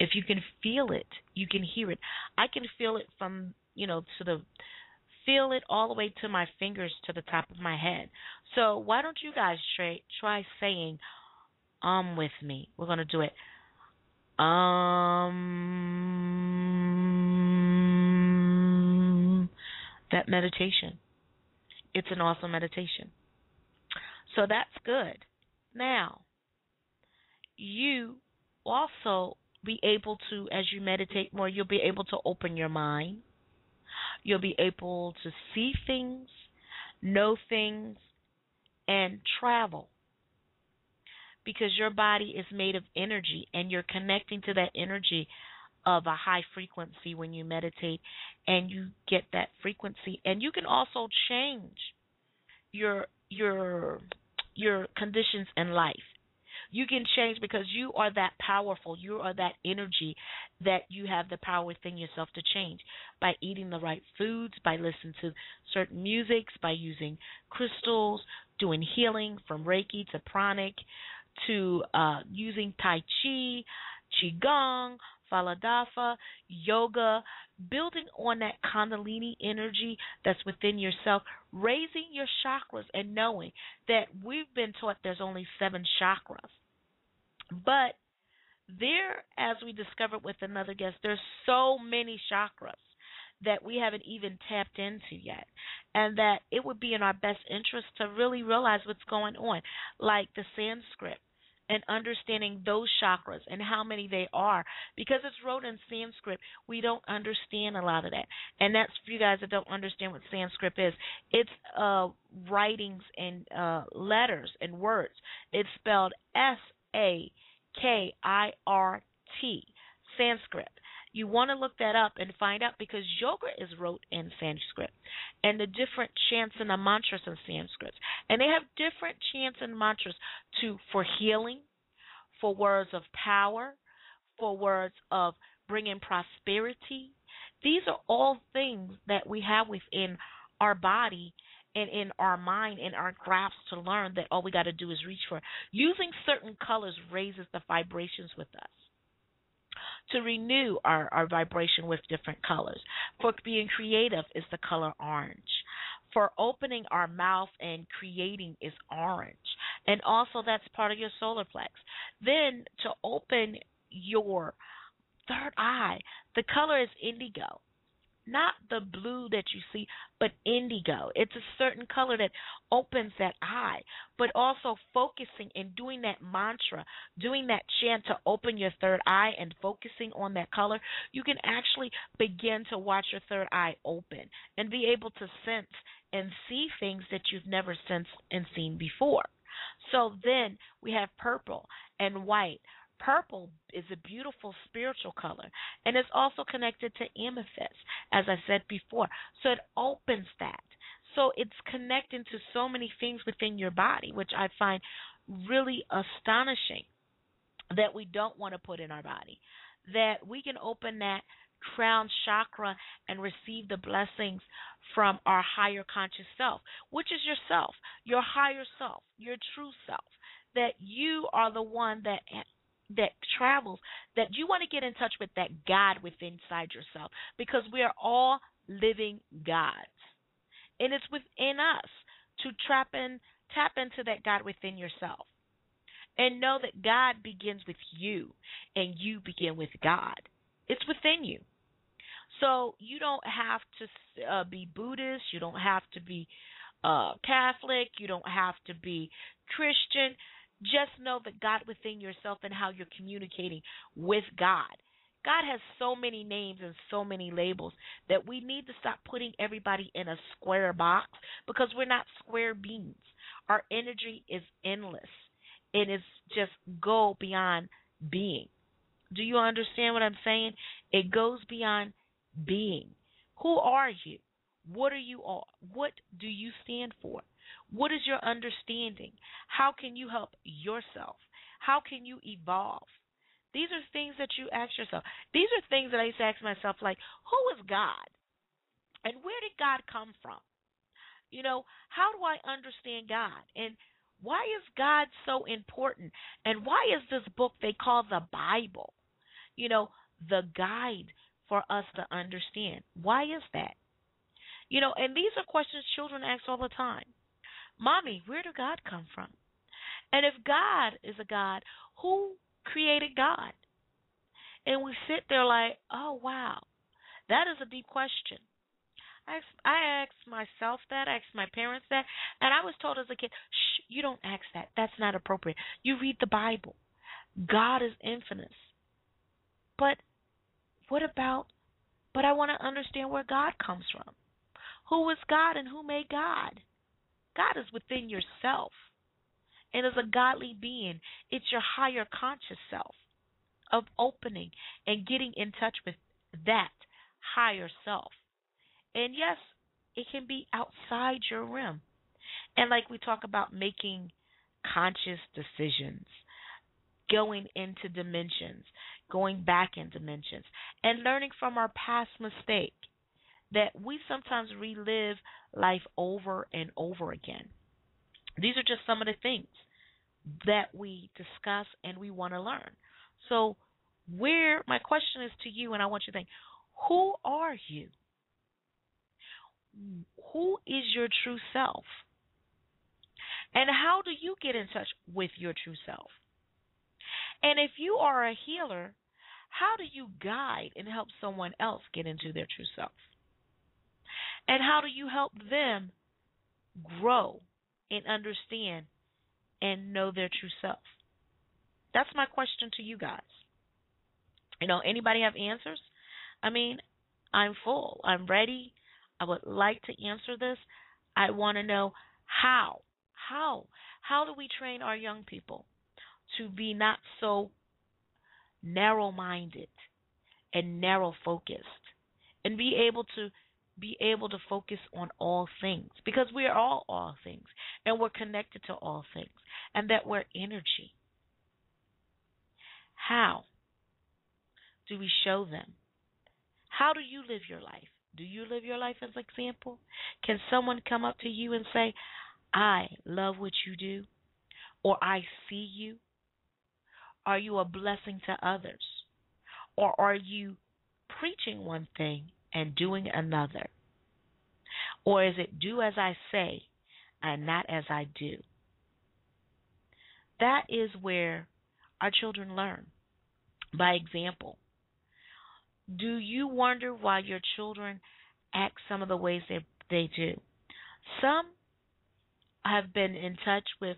if you can feel it, you can hear it. I can feel it from, you know, to the feel it all the way to my fingers to the top of my head. So why don't you guys try try saying um with me. We're going to do it. Um that meditation. It's an awesome meditation. So that's good. Now, you also be able to as you meditate more, you'll be able to open your mind. You'll be able to see things, know things, and travel because your body is made of energy and you're connecting to that energy of a high frequency when you meditate and you get that frequency. And you can also change your your your conditions in life. You can change because you are that powerful. You are that energy that you have the power within yourself to change by eating the right foods by listening to certain musics by using crystals doing healing from reiki to pranic to uh, using Tai Chi, Qigong, Falun Dafa, yoga, building on that Kundalini energy that's within yourself, raising your chakras and knowing that we've been taught there's only seven chakras. But there, as we discovered with another guest, there's so many chakras that we haven't even tapped into yet. And that it would be in our best interest to really realize what's going on. Like the Sanskrit and understanding those chakras and how many they are. Because it's wrote in Sanskrit, we don't understand a lot of that. And that's for you guys that don't understand what Sanskrit is. It's uh, writings and uh, letters and words. It's spelled S A K I R T, Sanskrit. You want to look that up and find out because yoga is wrote in Sanskrit and the different chants and the mantras in Sanskrit. And they have different chants and mantras to for healing, for words of power, for words of bringing prosperity. These are all things that we have within our body and in our mind and our grasp to learn that all we got to do is reach for. Using certain colors raises the vibrations with us to renew our, our vibration with different colors. For being creative is the color orange. For opening our mouth and creating is orange. And also that's part of your solar plex. Then to open your third eye, the color is indigo not the blue that you see, but indigo. It's a certain color that opens that eye, but also focusing and doing that mantra, doing that chant to open your third eye and focusing on that color, you can actually begin to watch your third eye open and be able to sense and see things that you've never sensed and seen before. So then we have purple and white. Purple is a beautiful spiritual color and it's also connected to amethyst, as I said before. So it opens that. So it's connecting to so many things within your body, which I find really astonishing that we don't want to put in our body. That we can open that crown chakra and receive the blessings from our higher conscious self, which is yourself, your higher self, your true self. That you are the one that that travels that you want to get in touch with that God within inside yourself because we are all living gods. And it's within us to trap in tap into that God within yourself. And know that God begins with you and you begin with God. It's within you. So you don't have to uh, be Buddhist, you don't have to be uh, Catholic, you don't have to be Christian just know the God within yourself and how you're communicating with God. God has so many names and so many labels that we need to stop putting everybody in a square box because we're not square beings. Our energy is endless. And It is just go beyond being. Do you understand what I'm saying? It goes beyond being. Who are you? What are you all? What do you stand for? What is your understanding? How can you help yourself? How can you evolve? These are things that you ask yourself. These are things that I used to ask myself, like, who is God? And where did God come from? You know, how do I understand God? And why is God so important? And why is this book they call the Bible? You know, the guide for us to understand. Why is that? You know, and these are questions children ask all the time. Mommy, where did God come from? And if God is a God, who created God? And we sit there like, oh, wow, that is a deep question. I asked, I asked myself that, I asked my parents that, and I was told as a kid, shh, you don't ask that. That's not appropriate. You read the Bible. God is infinite. But what about, but I want to understand where God comes from. Who is God and who made God? God is within yourself. And as a godly being, it's your higher conscious self of opening and getting in touch with that higher self. And yes, it can be outside your rim. And like we talk about making conscious decisions, going into dimensions, going back in dimensions, and learning from our past mistake that we sometimes relive life over and over again. These are just some of the things that we discuss and we want to learn. So, where my question is to you, and I want you to think who are you? Who is your true self? And how do you get in touch with your true self? And if you are a healer, how do you guide and help someone else get into their true self? And how do you help them grow and understand and know their true self? That's my question to you guys. You know, anybody have answers? I mean, I'm full. I'm ready. I would like to answer this. I want to know how. How? How do we train our young people to be not so narrow minded and narrow focused and be able to be able to focus on all things because we are all all things and we're connected to all things and that we're energy. How do we show them? How do you live your life? Do you live your life as an example? Can someone come up to you and say, I love what you do? Or I see you? Are you a blessing to others? Or are you preaching one thing and doing another? Or is it do as I say and not as I do? That is where our children learn by example. Do you wonder why your children act some of the ways they they do? Some have been in touch with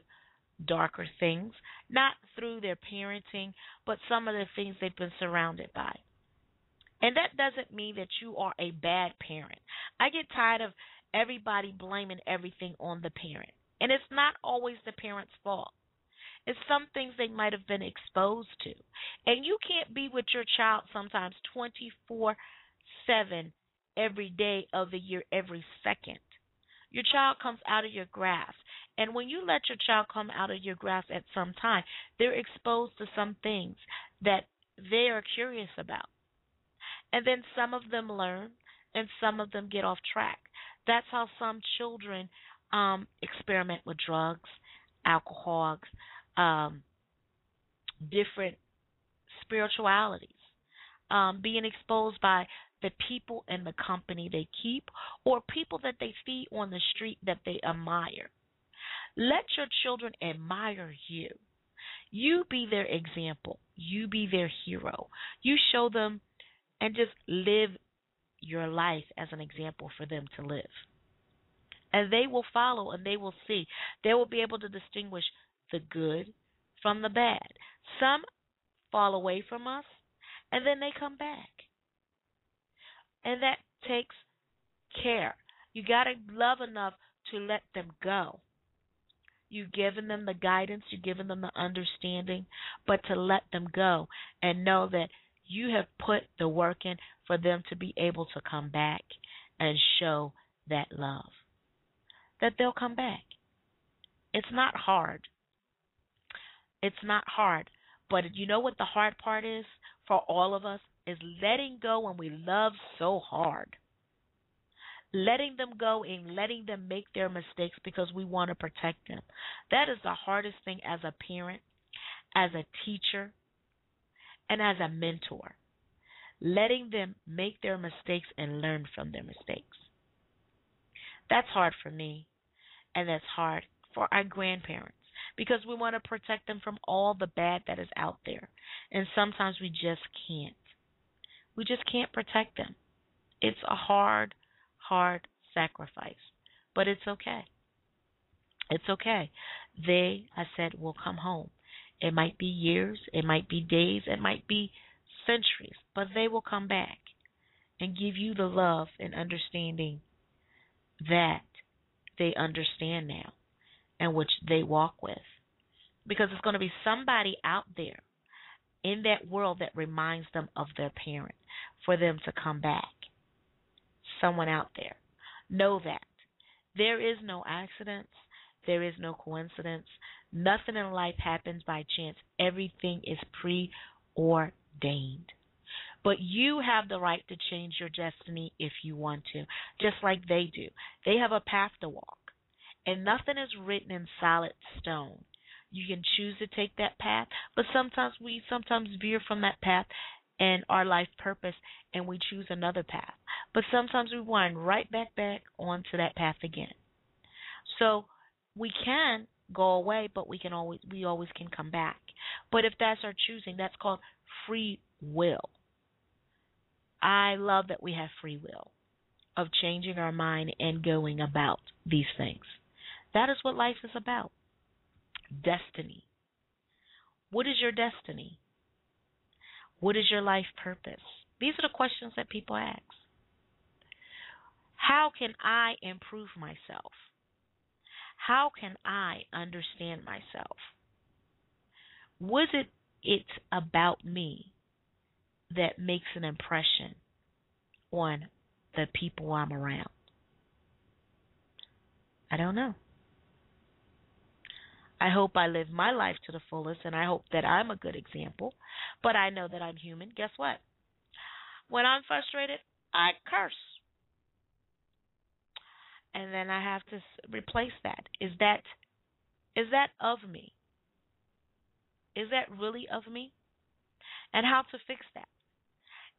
darker things, not through their parenting, but some of the things they've been surrounded by. And that doesn't mean that you are a bad parent. I get tired of everybody blaming everything on the parent. And it's not always the parent's fault. It's some things they might have been exposed to. And you can't be with your child sometimes 24 7 every day of the year, every second. Your child comes out of your grasp. And when you let your child come out of your grasp at some time, they're exposed to some things that they are curious about. And then some of them learn and some of them get off track. That's how some children um, experiment with drugs, alcohol, um, different spiritualities, um, being exposed by the people and the company they keep or people that they see on the street that they admire. Let your children admire you. You be their example. You be their hero. You show them and just live your life as an example for them to live. And they will follow and they will see. They will be able to distinguish the good from the bad. Some fall away from us and then they come back. And that takes care. You got to love enough to let them go. You've given them the guidance, you've given them the understanding, but to let them go and know that you have put the work in for them to be able to come back and show that love. That they'll come back. It's not hard. It's not hard. But you know what the hard part is for all of us? Is letting go when we love so hard. Letting them go and letting them make their mistakes because we want to protect them. That is the hardest thing as a parent, as a teacher, and as a mentor. Letting them make their mistakes and learn from their mistakes. That's hard for me, and that's hard for our grandparents because we want to protect them from all the bad that is out there. And sometimes we just can't. We just can't protect them. It's a hard, hard sacrifice, but it's okay. It's okay. They, I said, will come home. It might be years, it might be days, it might be centuries, but they will come back and give you the love and understanding that they understand now and which they walk with. Because it's going to be somebody out there in that world that reminds them of their parent for them to come back. Someone out there. Know that. There is no accidents. There is no coincidence. Nothing in life happens by chance. Everything is preordained. But you have the right to change your destiny if you want to, just like they do. They have a path to walk and nothing is written in solid stone. You can choose to take that path, but sometimes we sometimes veer from that path and our life purpose and we choose another path. But sometimes we wind right back back onto that path again. So we can go away, but we can always we always can come back. But if that's our choosing, that's called free will. I love that we have free will of changing our mind and going about these things. That is what life is about destiny. What is your destiny? What is your life purpose? These are the questions that people ask. How can I improve myself? How can I understand myself? Was it it's about me that makes an impression on the people I'm around? I don't know. I hope I live my life to the fullest and I hope that I'm a good example. But I know that I'm human. Guess what? When I'm frustrated, I curse. And then I have to replace that. Is that is that of me? Is that really of me? And how to fix that?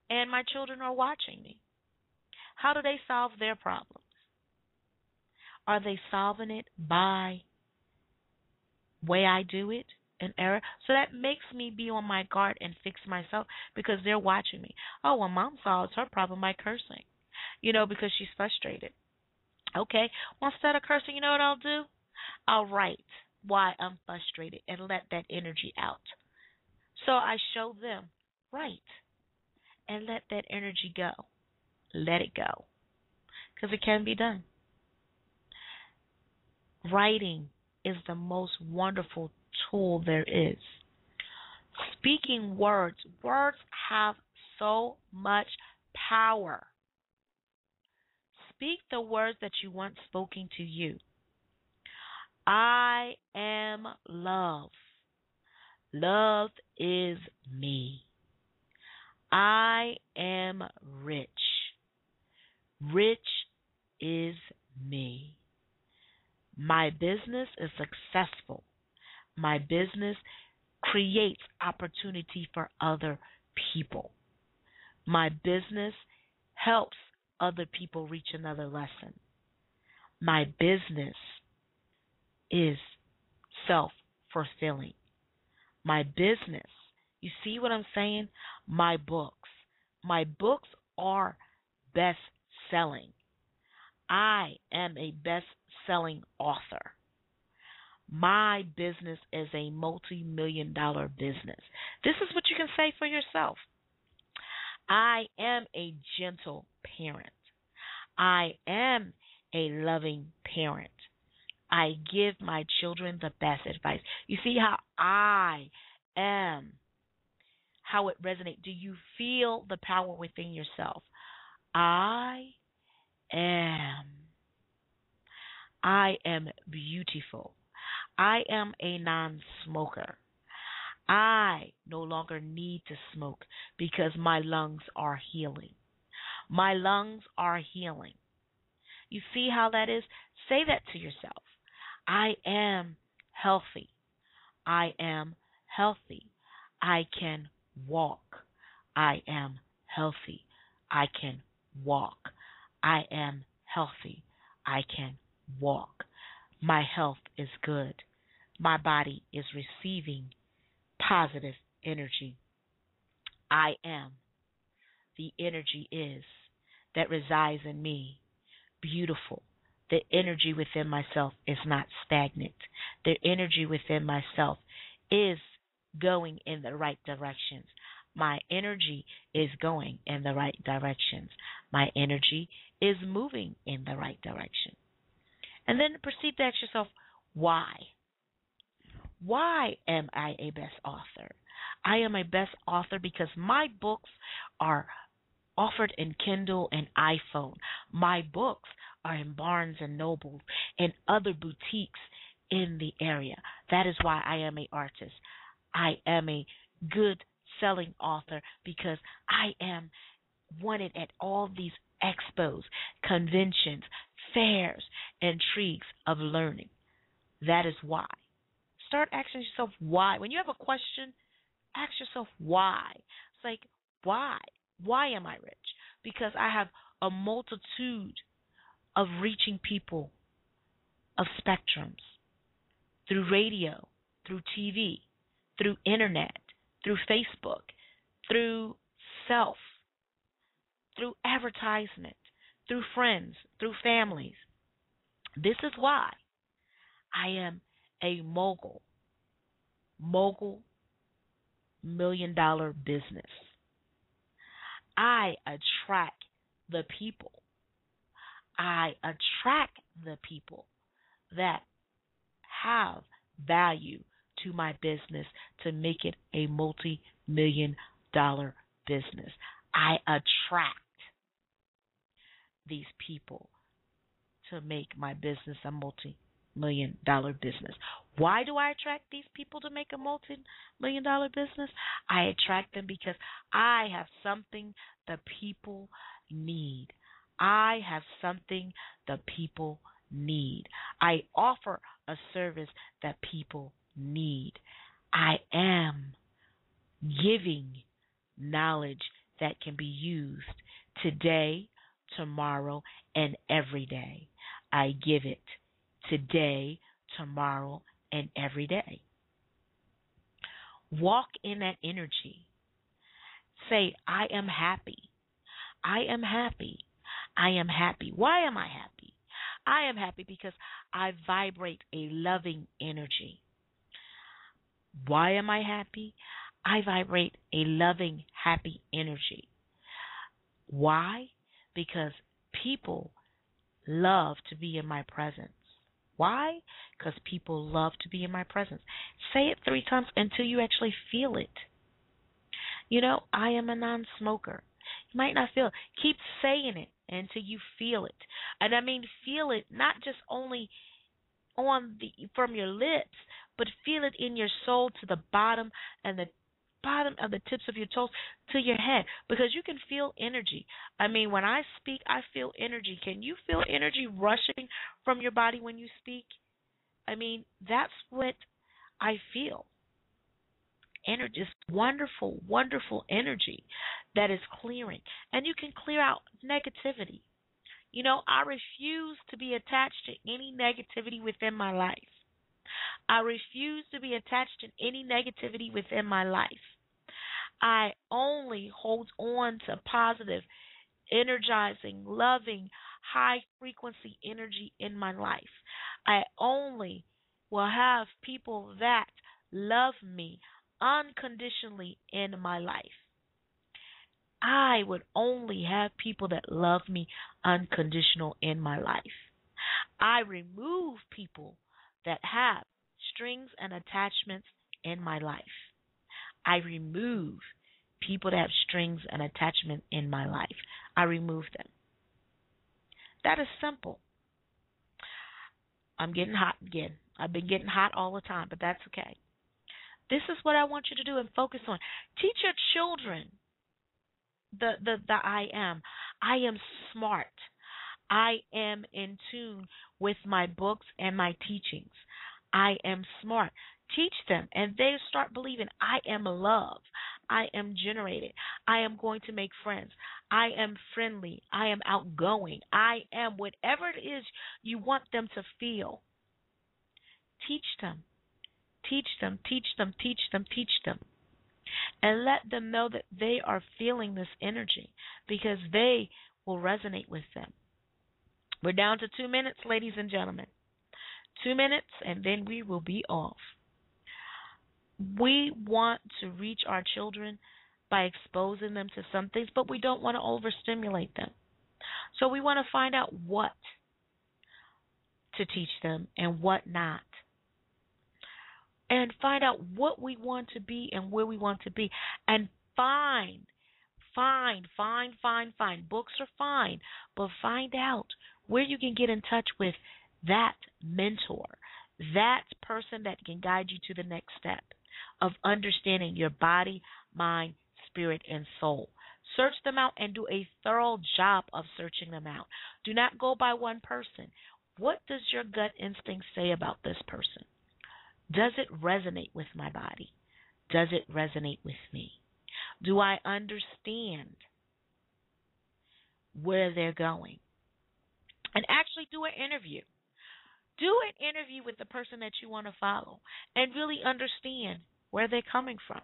And my children are watching me. How do they solve their problems? Are they solving it by way I do it, an error. So that makes me be on my guard and fix myself because they're watching me. Oh, well, mom solves her problem by cursing, you know, because she's frustrated. Okay, well, instead of cursing, you know what I'll do? I'll write why I'm frustrated and let that energy out. So I show them, write, and let that energy go. Let it go. Because it can be done. Writing is the most wonderful tool there is. Speaking words, words have so much power. Speak the words that you want spoken to you. I am love. Love is me. I am rich. Rich is me. My business is successful. My business creates opportunity for other people. My business helps other people reach another lesson. My business is self fulfilling. My business, you see what I'm saying? My books. My books are best selling. I am a best selling author. My business is a multi million dollar business. This is what you can say for yourself. I am a gentle parent. I am a loving parent. I give my children the best advice. You see how I am, how it resonates. Do you feel the power within yourself? I am I am beautiful. I am a non smoker. I no longer need to smoke because my lungs are healing. My lungs are healing. You see how that is? Say that to yourself. I am healthy. I am healthy. I can walk. I am healthy. I can walk. I am healthy. I can walk. My health is good. My body is receiving positive energy. I am. The energy is that resides in me beautiful. The energy within myself is not stagnant. The energy within myself is going in the right directions. My energy is going in the right directions. My energy is moving in the right direction. And then proceed to ask yourself, why? Why am I a best author? I am a best author because my books are offered in Kindle and iPhone. My books are in Barnes and Noble and other boutiques in the area. That is why I am a artist. I am a good selling author because I am wanted at all these expos, conventions, fairs, intrigues of learning. That is why. Start asking yourself why. When you have a question, ask yourself why. It's like, why? Why am I rich? Because I have a multitude of reaching people of spectrums through radio, through TV, through internet, through Facebook, through self, through advertisement, through friends, through families. This is why I am a mogul. Mogul million dollar business. I attract the people. I attract the people that have value to my business to make it a multi million dollar business. I attract these people to make my business a multi million dollar business. Why do I attract these people to make a multi million dollar business? I attract them because I have something the people need. I have something the people need. I offer a service that people need. I am giving knowledge that can be used today, tomorrow, and every day. I give it today, tomorrow, and every day. Walk in that energy. Say, I am happy. I am happy. I am happy. Why am I happy? I am happy because I vibrate a loving energy. Why am I happy? I vibrate a loving, happy energy. Why? Because people love to be in my presence. Why? Because people love to be in my presence. Say it three times until you actually feel it. You know, I am a non smoker. You might not feel it. Keep saying it until you feel it. And I mean feel it not just only on the from your lips, but feel it in your soul to the bottom and the bottom of the tips of your toes to your head because you can feel energy. I mean, when I speak, I feel energy. Can you feel energy rushing from your body when you speak? I mean, that's what I feel. Energy is wonderful, wonderful energy that is clearing. And you can clear out negativity. You know, I refuse to be attached to any negativity within my life. I refuse to be attached to any negativity within my life. I only hold on to positive, energizing, loving, high frequency energy in my life. I only will have people that love me unconditionally in my life. I would only have people that love me unconditional in my life. I remove people that have strings and attachments in my life. I remove people that have strings and attachment in my life. I remove them. That is simple. I'm getting hot again. I've been getting hot all the time, but that's okay. This is what I want you to do and focus on. Teach your children the the, the I am. I am smart. I am in tune with my books and my teachings. I am smart. Teach them, and they start believing I am love. I am generated. I am going to make friends. I am friendly. I am outgoing. I am whatever it is you want them to feel. Teach them. Teach them, teach them, teach them, teach them. And let them know that they are feeling this energy because they will resonate with them. We're down to two minutes, ladies and gentlemen. Two minutes, and then we will be off. We want to reach our children by exposing them to some things, but we don't want to overstimulate them. So we want to find out what to teach them and what not and find out what we want to be and where we want to be and find find find find find books are fine but find out where you can get in touch with that mentor that person that can guide you to the next step of understanding your body mind spirit and soul search them out and do a thorough job of searching them out do not go by one person what does your gut instinct say about this person does it resonate with my body? Does it resonate with me? Do I understand where they're going? And actually do an interview. Do an interview with the person that you want to follow and really understand where they're coming from,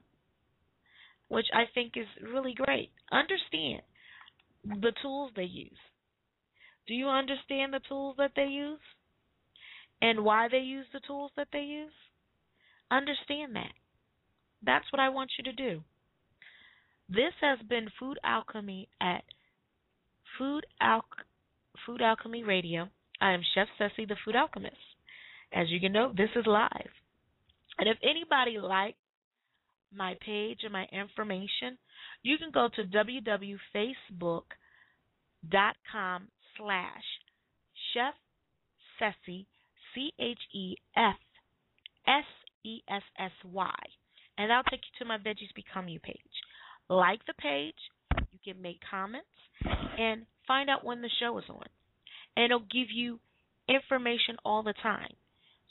which I think is really great. Understand the tools they use. Do you understand the tools that they use and why they use the tools that they use? Understand that. that's what I want you to do. This has been Food Alchemy at Food Al- Food Alchemy Radio. I am Chef Sessy, the Food Alchemist. As you can know, this is live. And if anybody liked my page and my information, you can go to www.facebook.com slash Chef Sessy, C H E F S E S S Y. And that'll take you to my Veggies Become You page. Like the page, you can make comments, and find out when the show is on. And it'll give you information all the time.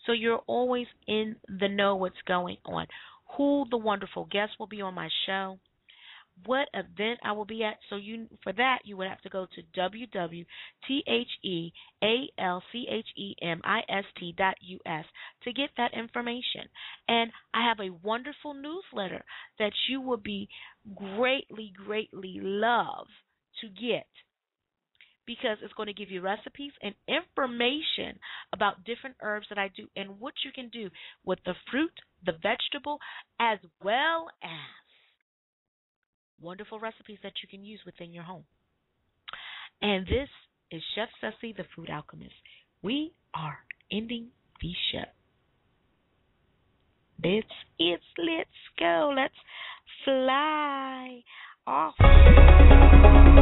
So you're always in the know what's going on. Who the wonderful guests will be on my show, what event I will be at. So you for that you would have to go to www.thelchelmist.us to get that information. And I have a wonderful newsletter that you will be greatly, greatly love to get because it's going to give you recipes and information about different herbs that I do and what you can do with the fruit, the vegetable, as well as wonderful recipes that you can use within your home. And this is Chef Sessy, the Food Alchemist. We are ending the show. It's it's let's go. Let's fly off.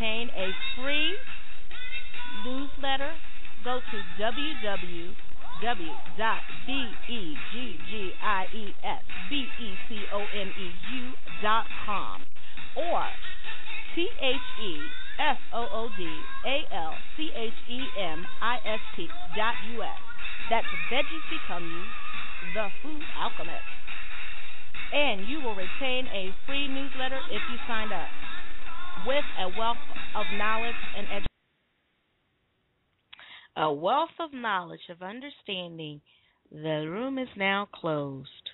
Obtain a free newsletter, go to www.vegiesbecomeu.com or T H E F O O D A L C H E M I S T dot U S. That's Veggies Become You, the Food Alchemist. And you will retain a free newsletter if you sign up with a wealth of knowledge and education. A wealth of knowledge, of understanding. The room is now closed.